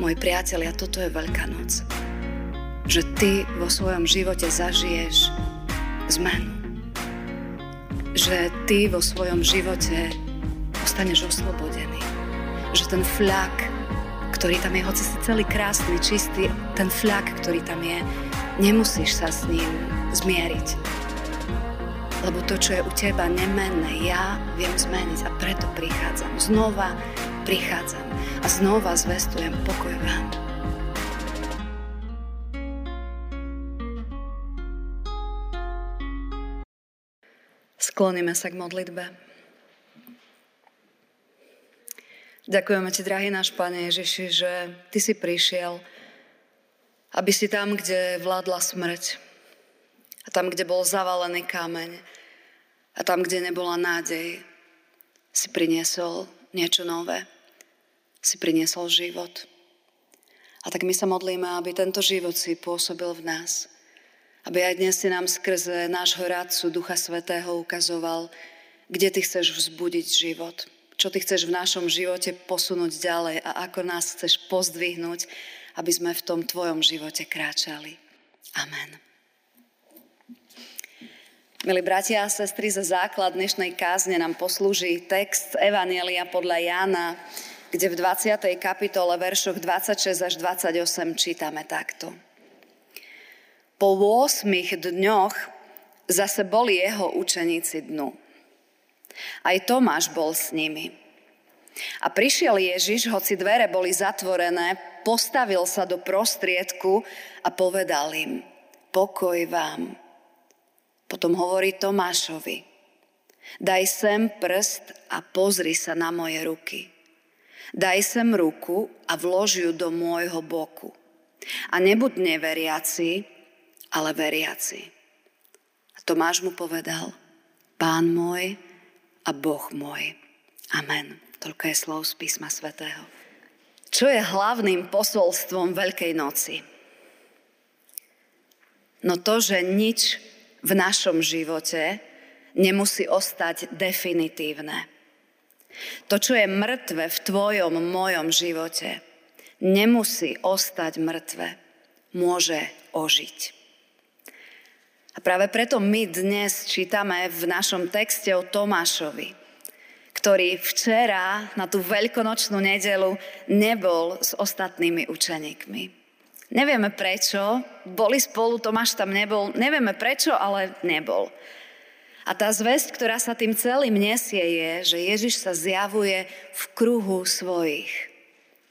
Môj priatelia, toto je Veľká noc. Že ty vo svojom živote zažiješ zmenu. Že ty vo svojom živote ostaneš oslobodený. Že ten flak, ktorý tam je, hoci si celý krásny, čistý, ten flak, ktorý tam je, nemusíš sa s ním zmieriť. Lebo to, čo je u teba nemenné, ja viem zmeniť a preto prichádzam. Znova prichádzam a znova zvestujem pokoj vám. Skloníme sa k modlitbe. Ďakujeme ti, drahý náš Pane Ježiši, že Ty si prišiel, aby si tam, kde vládla smrť, a tam, kde bol zavalený kameň, a tam, kde nebola nádej, si priniesol niečo nové si priniesol život. A tak my sa modlíme, aby tento život si pôsobil v nás. Aby aj dnes si nám skrze nášho radcu Ducha Svetého ukazoval, kde ty chceš vzbudiť život. Čo ty chceš v našom živote posunúť ďalej a ako nás chceš pozdvihnúť, aby sme v tom tvojom živote kráčali. Amen. Milí bratia a sestry, za základ dnešnej kázne nám poslúži text Evanielia podľa Jána, kde v 20. kapitole veršoch 26 až 28 čítame takto. Po 8 dňoch zase boli jeho učeníci dnu. Aj Tomáš bol s nimi. A prišiel Ježiš, hoci dvere boli zatvorené, postavil sa do prostriedku a povedal im, pokoj vám. Potom hovorí Tomášovi, daj sem prst a pozri sa na moje ruky Daj sem ruku a vlož ju do môjho boku. A nebuď neveriaci, ale veriaci. A Tomáš mu povedal, Pán môj a Boh môj. Amen. Toľko je slov z písma svätého. Čo je hlavným posolstvom Veľkej noci? No to, že nič v našom živote nemusí ostať definitívne. To, čo je mŕtve v tvojom, mojom živote, nemusí ostať mŕtve. Môže ožiť. A práve preto my dnes čítame v našom texte o Tomášovi, ktorý včera na tú veľkonočnú nedelu nebol s ostatnými učeníkmi. Nevieme prečo, boli spolu, Tomáš tam nebol, nevieme prečo, ale nebol. A tá zväzť, ktorá sa tým celým nesie, je, že Ježiš sa zjavuje v kruhu svojich.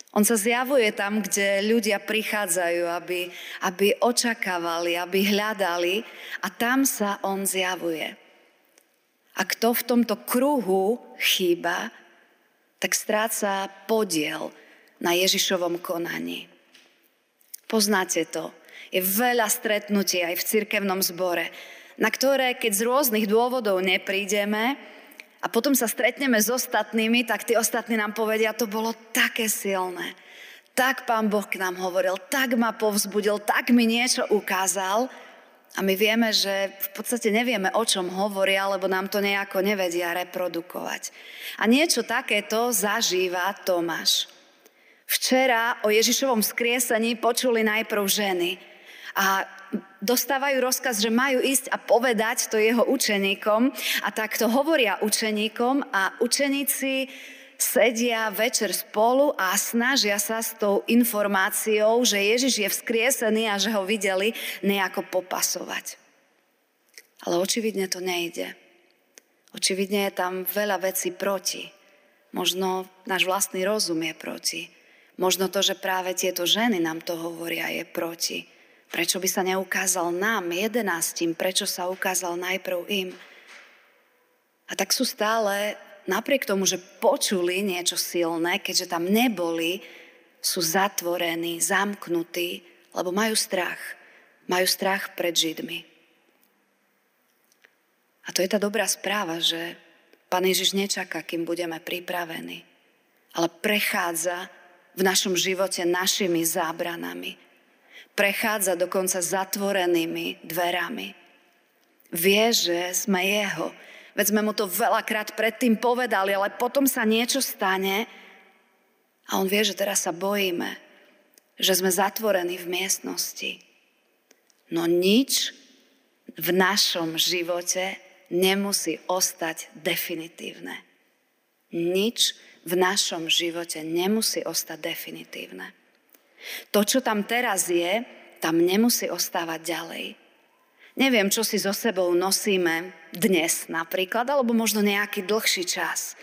On sa zjavuje tam, kde ľudia prichádzajú, aby, aby očakávali, aby hľadali a tam sa on zjavuje. A kto v tomto kruhu chýba, tak stráca podiel na Ježišovom konaní. Poznáte to. Je veľa stretnutí aj v cirkevnom zbore na ktoré, keď z rôznych dôvodov neprídeme a potom sa stretneme s ostatnými, tak tí ostatní nám povedia, to bolo také silné. Tak pán Boh k nám hovoril, tak ma povzbudil, tak mi niečo ukázal. A my vieme, že v podstate nevieme, o čom hovoria, lebo nám to nejako nevedia reprodukovať. A niečo takéto zažíva Tomáš. Včera o Ježišovom skriesení počuli najprv ženy. A dostávajú rozkaz, že majú ísť a povedať to jeho učeníkom a tak to hovoria učeníkom a učeníci sedia večer spolu a snažia sa s tou informáciou, že Ježiš je vzkriesený a že ho videli, nejako popasovať. Ale očividne to nejde. Očividne je tam veľa vecí proti. Možno náš vlastný rozum je proti. Možno to, že práve tieto ženy nám to hovoria, je proti. Prečo by sa neukázal nám, jedenáctim, prečo sa ukázal najprv im? A tak sú stále, napriek tomu, že počuli niečo silné, keďže tam neboli, sú zatvorení, zamknutí, lebo majú strach. Majú strach pred Židmi. A to je tá dobrá správa, že Pán Ježiš nečaká, kým budeme pripravení, ale prechádza v našom živote našimi zábranami prechádza dokonca zatvorenými dverami. Vie, že sme jeho. Veď sme mu to veľakrát predtým povedali, ale potom sa niečo stane a on vie, že teraz sa bojíme. že sme zatvorení v miestnosti. No nič v našom živote nemusí ostať definitívne. Nič v našom živote nemusí ostať definitívne. To, čo tam teraz je, tam nemusí ostávať ďalej. Neviem, čo si so sebou nosíme dnes napríklad, alebo možno nejaký dlhší čas.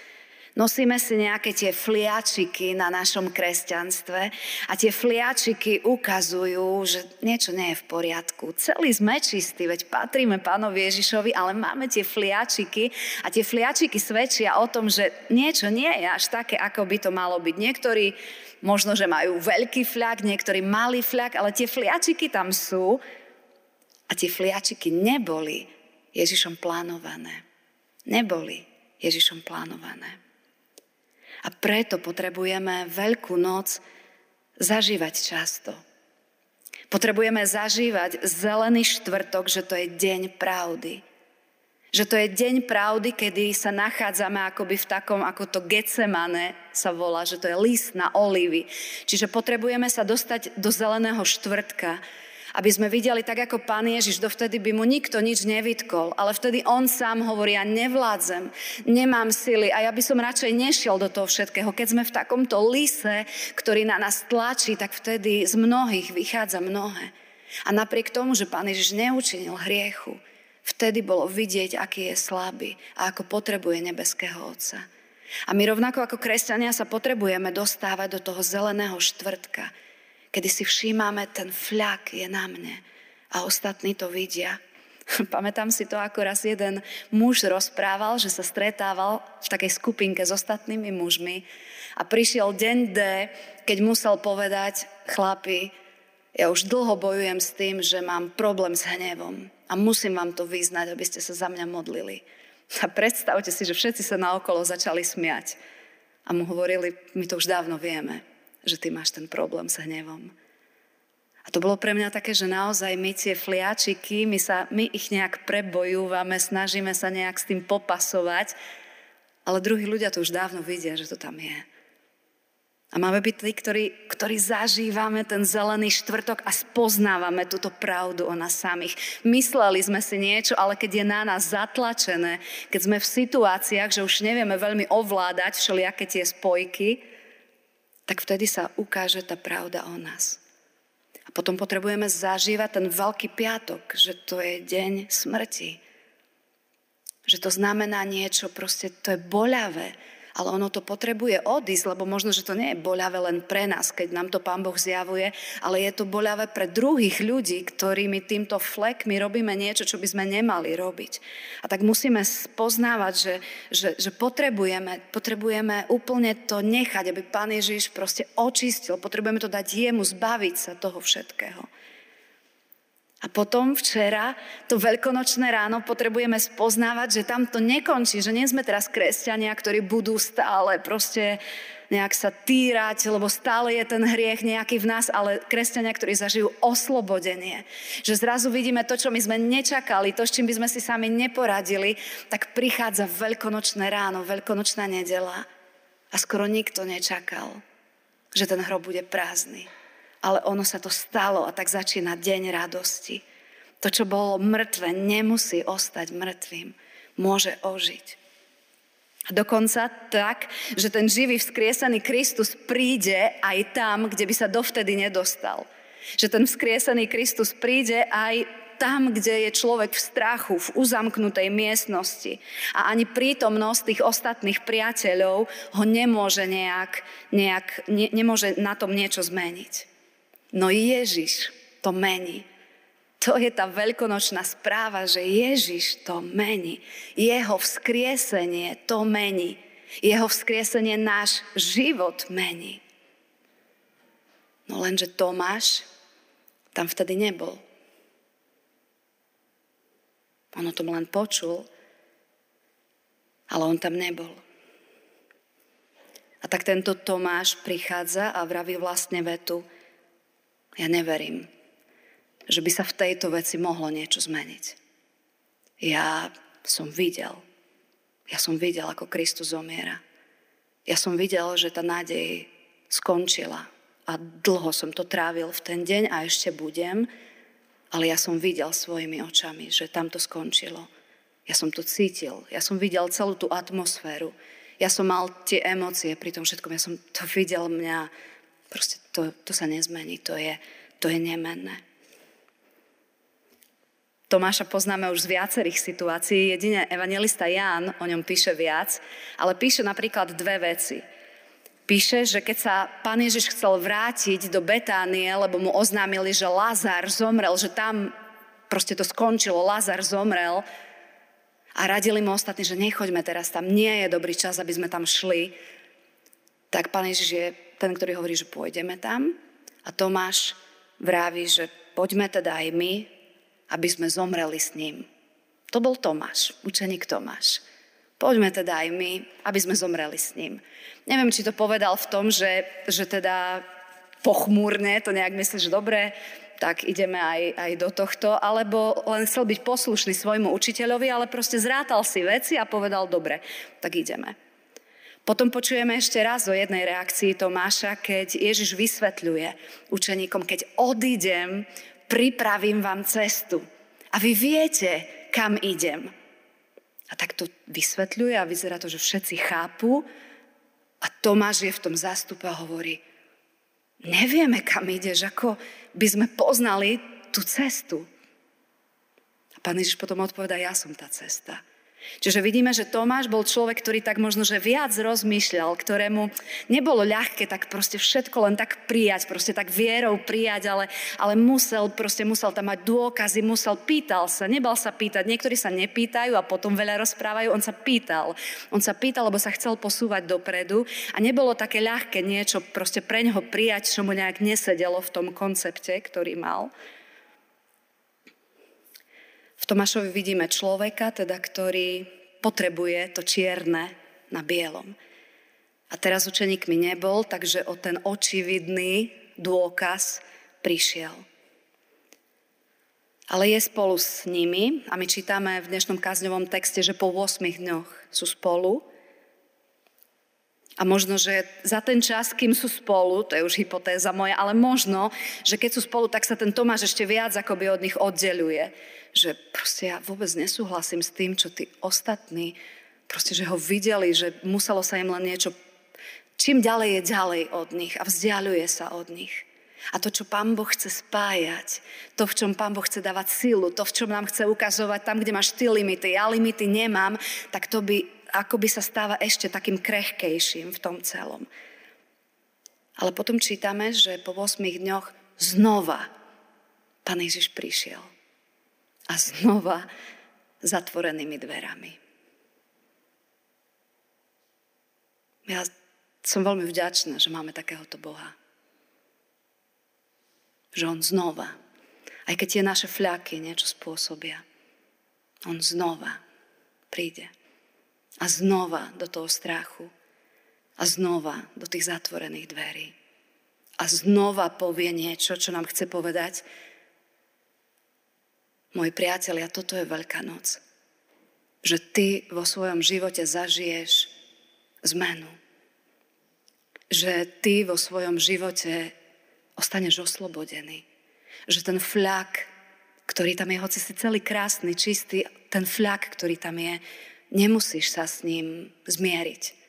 Nosíme si nejaké tie fliačiky na našom kresťanstve a tie fliačiky ukazujú, že niečo nie je v poriadku. Celý sme čistí, veď patríme pánovi Ježišovi, ale máme tie fliačiky a tie fliačiky svedčia o tom, že niečo nie je až také, ako by to malo byť. Niektorí možno, že majú veľký fľak, niektorí malý fľak, ale tie fliačiky tam sú a tie fliačiky neboli Ježišom plánované. Neboli Ježišom plánované. A preto potrebujeme Veľkú noc zažívať často. Potrebujeme zažívať zelený štvrtok, že to je deň pravdy. Že to je deň pravdy, kedy sa nachádzame akoby v takom, ako to Getsemane sa volá, že to je list na olivy. Čiže potrebujeme sa dostať do zeleného štvrtka, aby sme videli tak ako Pán Ježiš, dovtedy by mu nikto nič nevytkol, ale vtedy on sám hovorí, ja nevládzem, nemám sily a ja by som radšej nešiel do toho všetkého. Keď sme v takomto lise, ktorý na nás tlačí, tak vtedy z mnohých vychádza mnohé. A napriek tomu, že Pán Ježiš neučinil hriechu, vtedy bolo vidieť, aký je slabý a ako potrebuje nebeského Otca. A my rovnako ako kresťania sa potrebujeme dostávať do toho zeleného štvrtka, kedy si všímame, ten fľak je na mne a ostatní to vidia. Pamätám si to, ako raz jeden muž rozprával, že sa stretával v takej skupinke s ostatnými mužmi a prišiel deň D, keď musel povedať, chlapi, ja už dlho bojujem s tým, že mám problém s hnevom a musím vám to vyznať, aby ste sa za mňa modlili. A predstavte si, že všetci sa naokolo začali smiať. A mu hovorili, my to už dávno vieme že ty máš ten problém s hnevom. A to bolo pre mňa také, že naozaj my tie fliačiky, my, sa, my ich nejak prebojúvame, snažíme sa nejak s tým popasovať, ale druhí ľudia to už dávno vidia, že to tam je. A máme byť tí, ktorí, ktorí zažívame ten zelený štvrtok a spoznávame túto pravdu o nás samých. Mysleli sme si niečo, ale keď je na nás zatlačené, keď sme v situáciách, že už nevieme veľmi ovládať všelijaké tie spojky, tak vtedy sa ukáže tá pravda o nás. A potom potrebujeme zažívať ten veľký piatok, že to je deň smrti. Že to znamená niečo, proste to je boľavé, ale ono to potrebuje odísť, lebo možno, že to nie je boľavé len pre nás, keď nám to Pán Boh zjavuje, ale je to boľavé pre druhých ľudí, ktorými týmto flekmi robíme niečo, čo by sme nemali robiť. A tak musíme spoznávať, že, že, že potrebujeme, potrebujeme úplne to nechať, aby Pán Ježiš proste očistil, potrebujeme to dať jemu, zbaviť sa toho všetkého. A potom včera, to veľkonočné ráno, potrebujeme spoznávať, že tam to nekončí, že nie sme teraz kresťania, ktorí budú stále proste nejak sa týrať, lebo stále je ten hriech nejaký v nás, ale kresťania, ktorí zažijú oslobodenie. Že zrazu vidíme to, čo my sme nečakali, to, s čím by sme si sami neporadili, tak prichádza veľkonočné ráno, veľkonočná nedela a skoro nikto nečakal, že ten hrob bude prázdny ale ono sa to stalo a tak začína deň radosti. To, čo bolo mŕtve, nemusí ostať mŕtvým. Môže ožiť. A dokonca tak, že ten živý vzkriesený Kristus príde aj tam, kde by sa dovtedy nedostal. Že ten vzkriesený Kristus príde aj tam, kde je človek v strachu, v uzamknutej miestnosti a ani prítomnosť tých ostatných priateľov ho nemôže nejak, nejak ne, nemôže na tom niečo zmeniť. No Ježiš to mení. To je tá veľkonočná správa, že Ježiš to mení. Jeho vzkriesenie to mení. Jeho vzkriesenie náš život mení. No lenže Tomáš tam vtedy nebol. On o tom len počul, ale on tam nebol. A tak tento Tomáš prichádza a vraví vlastne vetu, ja neverím, že by sa v tejto veci mohlo niečo zmeniť. Ja som videl, ja som videl, ako Kristus zomiera. Ja som videl, že tá nádej skončila a dlho som to trávil v ten deň a ešte budem, ale ja som videl svojimi očami, že tam to skončilo. Ja som to cítil, ja som videl celú tú atmosféru, ja som mal tie emócie pri tom všetkom, ja som to videl mňa, proste to, to sa nezmení, to je, to je nemenné. Tomáša poznáme už z viacerých situácií, jedine evangelista Ján o ňom píše viac, ale píše napríklad dve veci. Píše, že keď sa pán Ježiš chcel vrátiť do Betánie, lebo mu oznámili, že Lazar zomrel, že tam proste to skončilo, Lazar zomrel a radili mu ostatní, že nechoďme teraz tam, nie je dobrý čas, aby sme tam šli, tak pán Ježiš je ten, ktorý hovorí, že pôjdeme tam a Tomáš vraví, že poďme teda aj my, aby sme zomreli s ním. To bol Tomáš, učeník Tomáš. Poďme teda aj my, aby sme zomreli s ním. Neviem, či to povedal v tom, že, že teda pochmúrne to nejak myslí, že dobre, tak ideme aj, aj do tohto, alebo len chcel byť poslušný svojmu učiteľovi, ale proste zrátal si veci a povedal, dobre, tak ideme. Potom počujeme ešte raz o jednej reakcii Tomáša, keď Ježiš vysvetľuje učeníkom, keď odídem, pripravím vám cestu. A vy viete, kam idem. A tak to vysvetľuje a vyzerá to, že všetci chápu. A Tomáš je v tom zástupe a hovorí, nevieme, kam ideš, ako by sme poznali tú cestu. A pán Ježiš potom odpovedá, ja som tá cesta. Čiže vidíme, že Tomáš bol človek, ktorý tak možno, že viac rozmýšľal, ktorému nebolo ľahké tak proste všetko len tak prijať, proste tak vierou prijať, ale, ale musel, proste musel tam mať dôkazy, musel, pýtal sa, nebal sa pýtať. Niektorí sa nepýtajú a potom veľa rozprávajú, on sa pýtal. On sa pýtal, lebo sa chcel posúvať dopredu a nebolo také ľahké niečo proste pre neho prijať, čo mu nejak nesedelo v tom koncepte, ktorý mal. V Tomášovi vidíme človeka, teda, ktorý potrebuje to čierne na bielom. A teraz učeník mi nebol, takže o ten očividný dôkaz prišiel. Ale je spolu s nimi a my čítame v dnešnom kázňovom texte, že po 8 dňoch sú spolu a možno, že za ten čas, kým sú spolu, to je už hypotéza moja, ale možno, že keď sú spolu, tak sa ten Tomáš ešte viac akoby od nich oddeluje. Že proste ja vôbec nesúhlasím s tým, čo tí ostatní, proste, že ho videli, že muselo sa im len niečo, čím ďalej je ďalej od nich a vzdialuje sa od nich. A to, čo Pán Boh chce spájať, to, v čom Pán Boh chce dávať silu, to, v čom nám chce ukazovať tam, kde máš ty limity, ja limity nemám, tak to by akoby sa stáva ešte takým krehkejším v tom celom. Ale potom čítame, že po 8 dňoch znova Pán Ježiš prišiel. A znova zatvorenými dverami. Ja som veľmi vďačná, že máme takéhoto Boha. Že On znova, aj keď tie naše fľaky niečo spôsobia, On znova príde. A znova do toho strachu. A znova do tých zatvorených dverí. A znova povie niečo, čo nám chce povedať. Môj priatelia, toto je Veľká noc. Že ty vo svojom živote zažiješ zmenu. Že ty vo svojom živote ostaneš oslobodený. Že ten flak, ktorý tam je, hoci si celý krásny, čistý, ten flak, ktorý tam je, Nemusíš sa s ním zmieriť.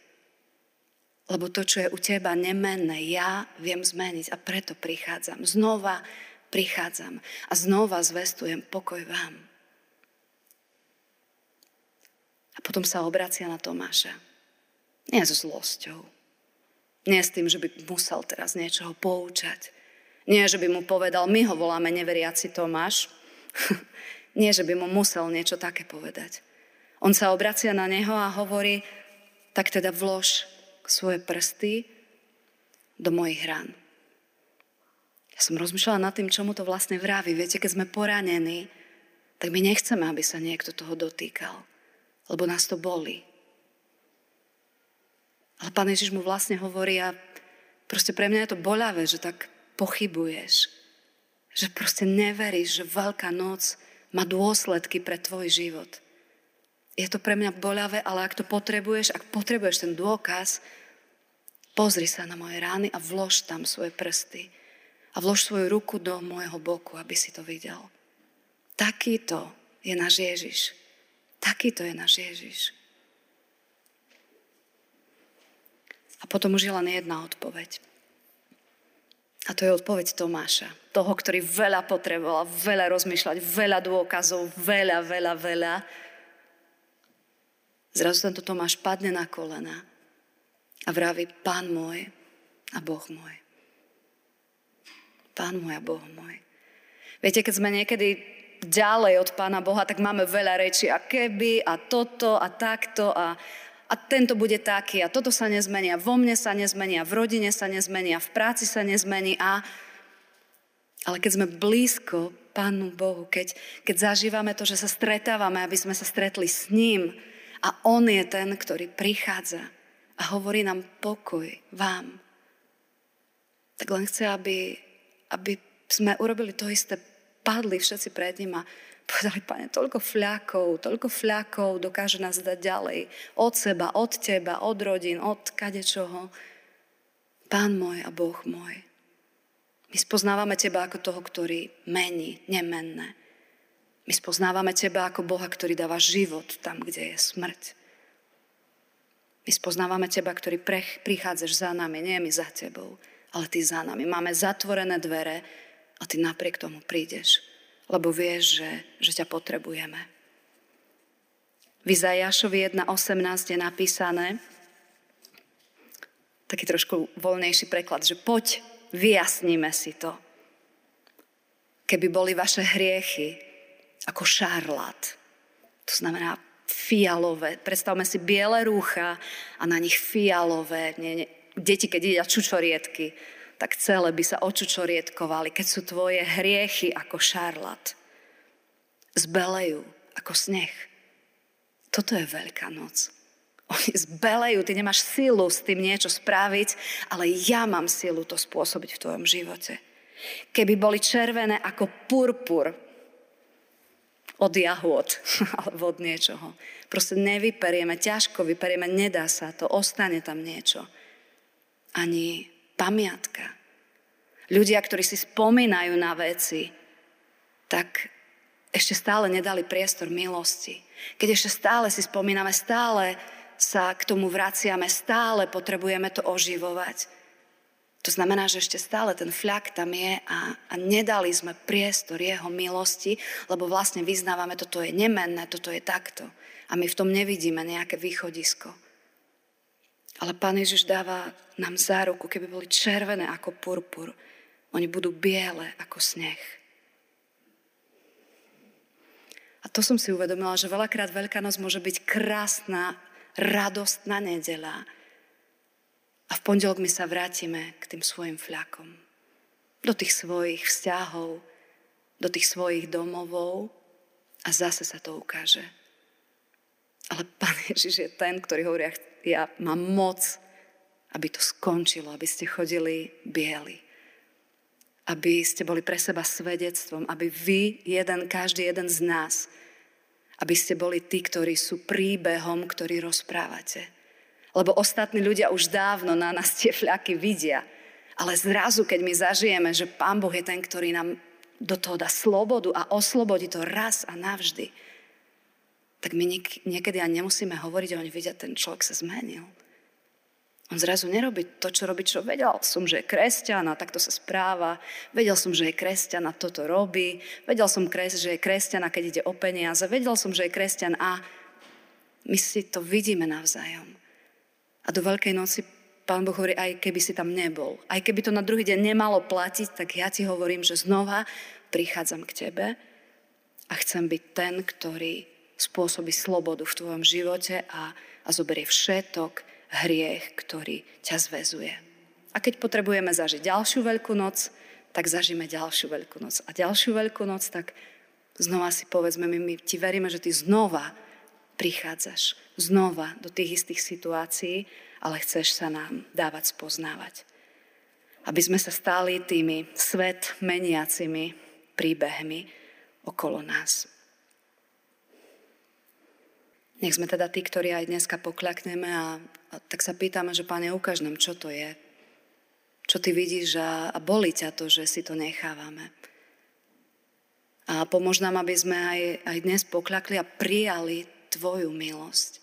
Lebo to, čo je u teba nemenné, ja viem zmeniť a preto prichádzam. Znova prichádzam a znova zvestujem pokoj vám. A potom sa obracia na Tomáša. Nie so zlosťou. Nie s tým, že by musel teraz niečoho poučať. Nie, že by mu povedal, my ho voláme neveriaci Tomáš. Nie, že by mu musel niečo také povedať. On sa obracia na neho a hovorí, tak teda vlož svoje prsty do mojich rán. Ja som rozmýšľala nad tým, čo mu to vlastne vraví. Viete, keď sme poranení, tak my nechceme, aby sa niekto toho dotýkal, lebo nás to boli. Ale pán Ježiš mu vlastne hovorí a proste pre mňa je to boľavé, že tak pochybuješ, že proste neveríš, že veľká noc má dôsledky pre tvoj život je to pre mňa boľavé, ale ak to potrebuješ, ak potrebuješ ten dôkaz, Pozri sa na moje rány a vlož tam svoje prsty. A vlož svoju ruku do môjho boku, aby si to videl. Takýto je náš Ježiš. Takýto je náš Ježiš. A potom už je len jedna odpoveď. A to je odpoveď Tomáša. Toho, ktorý veľa potreboval, veľa rozmýšľať, veľa dôkazov, veľa, veľa, veľa. Zrazu tento Tomáš padne na kolena a vraví, Pán môj a Boh môj. Pán môj a Boh môj. Viete, keď sme niekedy ďalej od Pána Boha, tak máme veľa rečí a keby a toto a takto a, a tento bude taký a toto sa nezmenia, vo mne sa nezmenia, v rodine sa nezmenia, v práci sa nezmení a ale keď sme blízko Pánu Bohu, keď, keď zažívame to, že sa stretávame, aby sme sa stretli s ním a On je ten, ktorý prichádza a hovorí nám pokoj vám. Tak len chce, aby, aby sme urobili to isté, padli všetci pred ním a povedali, pane, toľko fľakov, toľko fľakov dokáže nás dať ďalej. Od seba, od teba, od rodín, od kadečoho. Pán môj a Boh môj. My spoznávame teba ako toho, ktorý mení, nemenné. My spoznávame teba ako Boha, ktorý dáva život tam, kde je smrť. My spoznávame Teba, ktorý prech, prichádzaš za nami, nie my za Tebou, ale Ty za nami. Máme zatvorené dvere a Ty napriek tomu prídeš, lebo vieš, že, že ťa potrebujeme. V Izajašovi 1.18 je napísané, taký trošku voľnejší preklad, že poď, vyjasníme si to. Keby boli vaše hriechy ako šarlat, to znamená fialové. Predstavme si biele rúcha a na nich fialové. Nie, nie. Deti, keď jedia čučoriedky, tak celé by sa očučoriedkovali, keď sú tvoje hriechy ako šarlat. Zbelejú ako sneh. Toto je Veľká noc. Oni zbelejú, ty nemáš silu s tým niečo spraviť, ale ja mám silu to spôsobiť v tvojom živote. Keby boli červené ako purpur, od jahôd alebo od niečoho. Proste nevyperieme, ťažko vyperieme, nedá sa to, ostane tam niečo. Ani pamiatka. Ľudia, ktorí si spomínajú na veci, tak ešte stále nedali priestor milosti. Keď ešte stále si spomíname, stále sa k tomu vraciame, stále potrebujeme to oživovať. To znamená, že ešte stále ten fľak tam je a, a nedali sme priestor jeho milosti, lebo vlastne vyznávame, toto je nemenné, toto je takto. A my v tom nevidíme nejaké východisko. Ale Pán Ježiš dáva nám záruku, keby boli červené ako purpur, oni budú biele ako sneh. A to som si uvedomila, že veľakrát Veľká noc môže byť krásna, radostná nedela, a v pondelok my sa vrátime k tým svojim fľakom. Do tých svojich vzťahov, do tých svojich domovov a zase sa to ukáže. Ale Pán Ježiš je ten, ktorý hovorí, ja mám moc, aby to skončilo, aby ste chodili bieli. Aby ste boli pre seba svedectvom, aby vy, jeden, každý jeden z nás, aby ste boli tí, ktorí sú príbehom, ktorý rozprávate lebo ostatní ľudia už dávno na nás tie fľaky vidia. Ale zrazu, keď my zažijeme, že Pán Boh je ten, ktorý nám do toho dá slobodu a oslobodí to raz a navždy, tak my niekedy ani nemusíme hovoriť oni vidia, ten človek sa zmenil. On zrazu nerobí to, čo robí, čo vedel som, že je kresťan a takto sa správa. Vedel som, že je kresťan a toto robí. Vedel som, že je kresťan a keď ide o peniaze. Vedel som, že je kresťan a my si to vidíme navzájom. A do Veľkej noci Pán Boh hovorí, aj keby si tam nebol, aj keby to na druhý deň nemalo platiť, tak ja ti hovorím, že znova prichádzam k tebe a chcem byť ten, ktorý spôsobí slobodu v tvojom živote a, a zoberie všetok hriech, ktorý ťa zväzuje. A keď potrebujeme zažiť ďalšiu veľkú noc, tak zažíme ďalšiu veľkú noc. A ďalšiu veľkú noc, tak znova si povedzme, my, my ti veríme, že ty znova prichádzaš znova do tých istých situácií, ale chceš sa nám dávať spoznávať. Aby sme sa stali tými svet meniacimi príbehmi okolo nás. Nech sme teda tí, ktorí aj dneska pokľakneme a, a tak sa pýtame, že Pane, ukáž nám, čo to je. Čo ty vidíš a, a boli ťa to, že si to nechávame. A pomôž nám, aby sme aj, aj dnes pokľakli a prijali Tvoju milosť.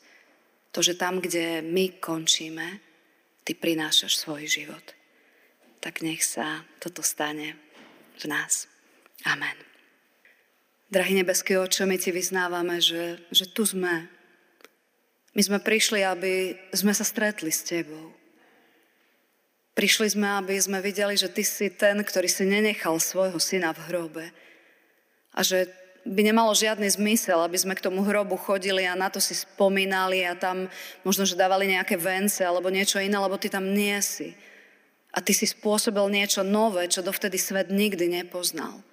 To, že tam, kde my končíme, Ty prinášaš svoj život. Tak nech sa toto stane v nás. Amen. Drahý nebeský oče, my Ti vyznávame, že, že tu sme. My sme prišli, aby sme sa stretli s Tebou. Prišli sme, aby sme videli, že Ty si ten, ktorý si nenechal svojho syna v hrobe, a že by nemalo žiadny zmysel, aby sme k tomu hrobu chodili a na to si spomínali a tam možno, že dávali nejaké vence alebo niečo iné, lebo ty tam nie si. A ty si spôsobil niečo nové, čo dovtedy svet nikdy nepoznal.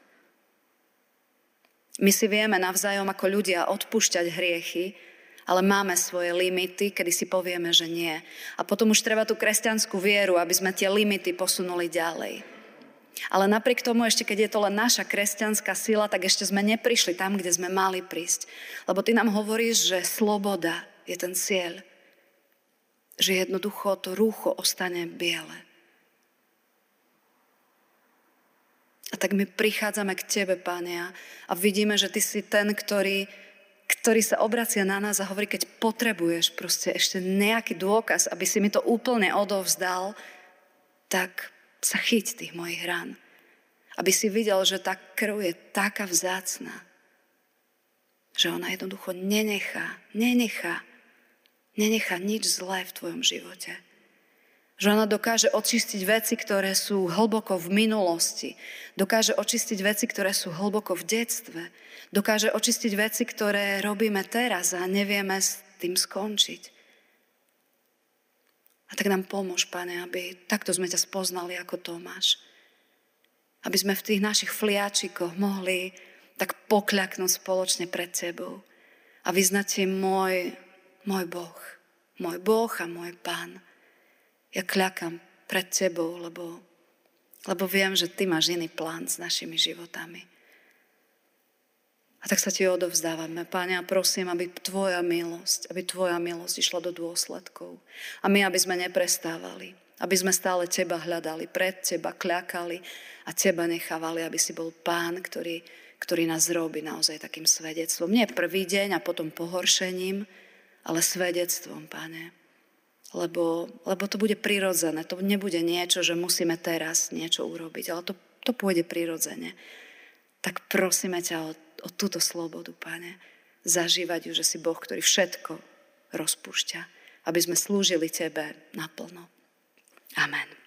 My si vieme navzájom ako ľudia odpúšťať hriechy, ale máme svoje limity, kedy si povieme, že nie. A potom už treba tú kresťanskú vieru, aby sme tie limity posunuli ďalej. Ale napriek tomu, ešte keď je to len naša kresťanská sila, tak ešte sme neprišli tam, kde sme mali prísť. Lebo ty nám hovoríš, že sloboda je ten cieľ. Že jednoducho to rúcho ostane biele. A tak my prichádzame k Tebe, Pane, a vidíme, že Ty si ten, ktorý, ktorý sa obracia na nás a hovorí, keď potrebuješ proste ešte nejaký dôkaz, aby si mi to úplne odovzdal, tak sa chyť tých mojich rán. Aby si videl, že tá krv je taká vzácna, že ona jednoducho nenechá, nenechá, nenechá nič zlé v tvojom živote. Že ona dokáže očistiť veci, ktoré sú hlboko v minulosti. Dokáže očistiť veci, ktoré sú hlboko v detstve. Dokáže očistiť veci, ktoré robíme teraz a nevieme s tým skončiť. A tak nám pomôž, Pane, aby takto sme ťa spoznali ako Tomáš. Aby sme v tých našich fliačikoch mohli tak pokľaknúť spoločne pred Tebou a vyznať Ti môj, môj Boh, môj Boh a môj Pán. Ja kľakám pred Tebou, lebo, lebo viem, že Ty máš iný plán s našimi životami. A tak sa ti odovzdávame, Páne, a prosím, aby Tvoja milosť, aby Tvoja milosť išla do dôsledkov. A my, aby sme neprestávali, aby sme stále Teba hľadali, pred Teba kľakali a Teba nechávali, aby si bol Pán, ktorý, ktorý nás robí naozaj takým svedectvom. Nie prvý deň a potom pohoršením, ale svedectvom, Pane. Lebo, lebo to bude prirodzené, to nebude niečo, že musíme teraz niečo urobiť, ale to, to pôjde prirodzene. Tak prosíme ťa o o túto slobodu, Pane. Zažívať ju, že si Boh, ktorý všetko rozpúšťa, aby sme slúžili Tebe naplno. Amen.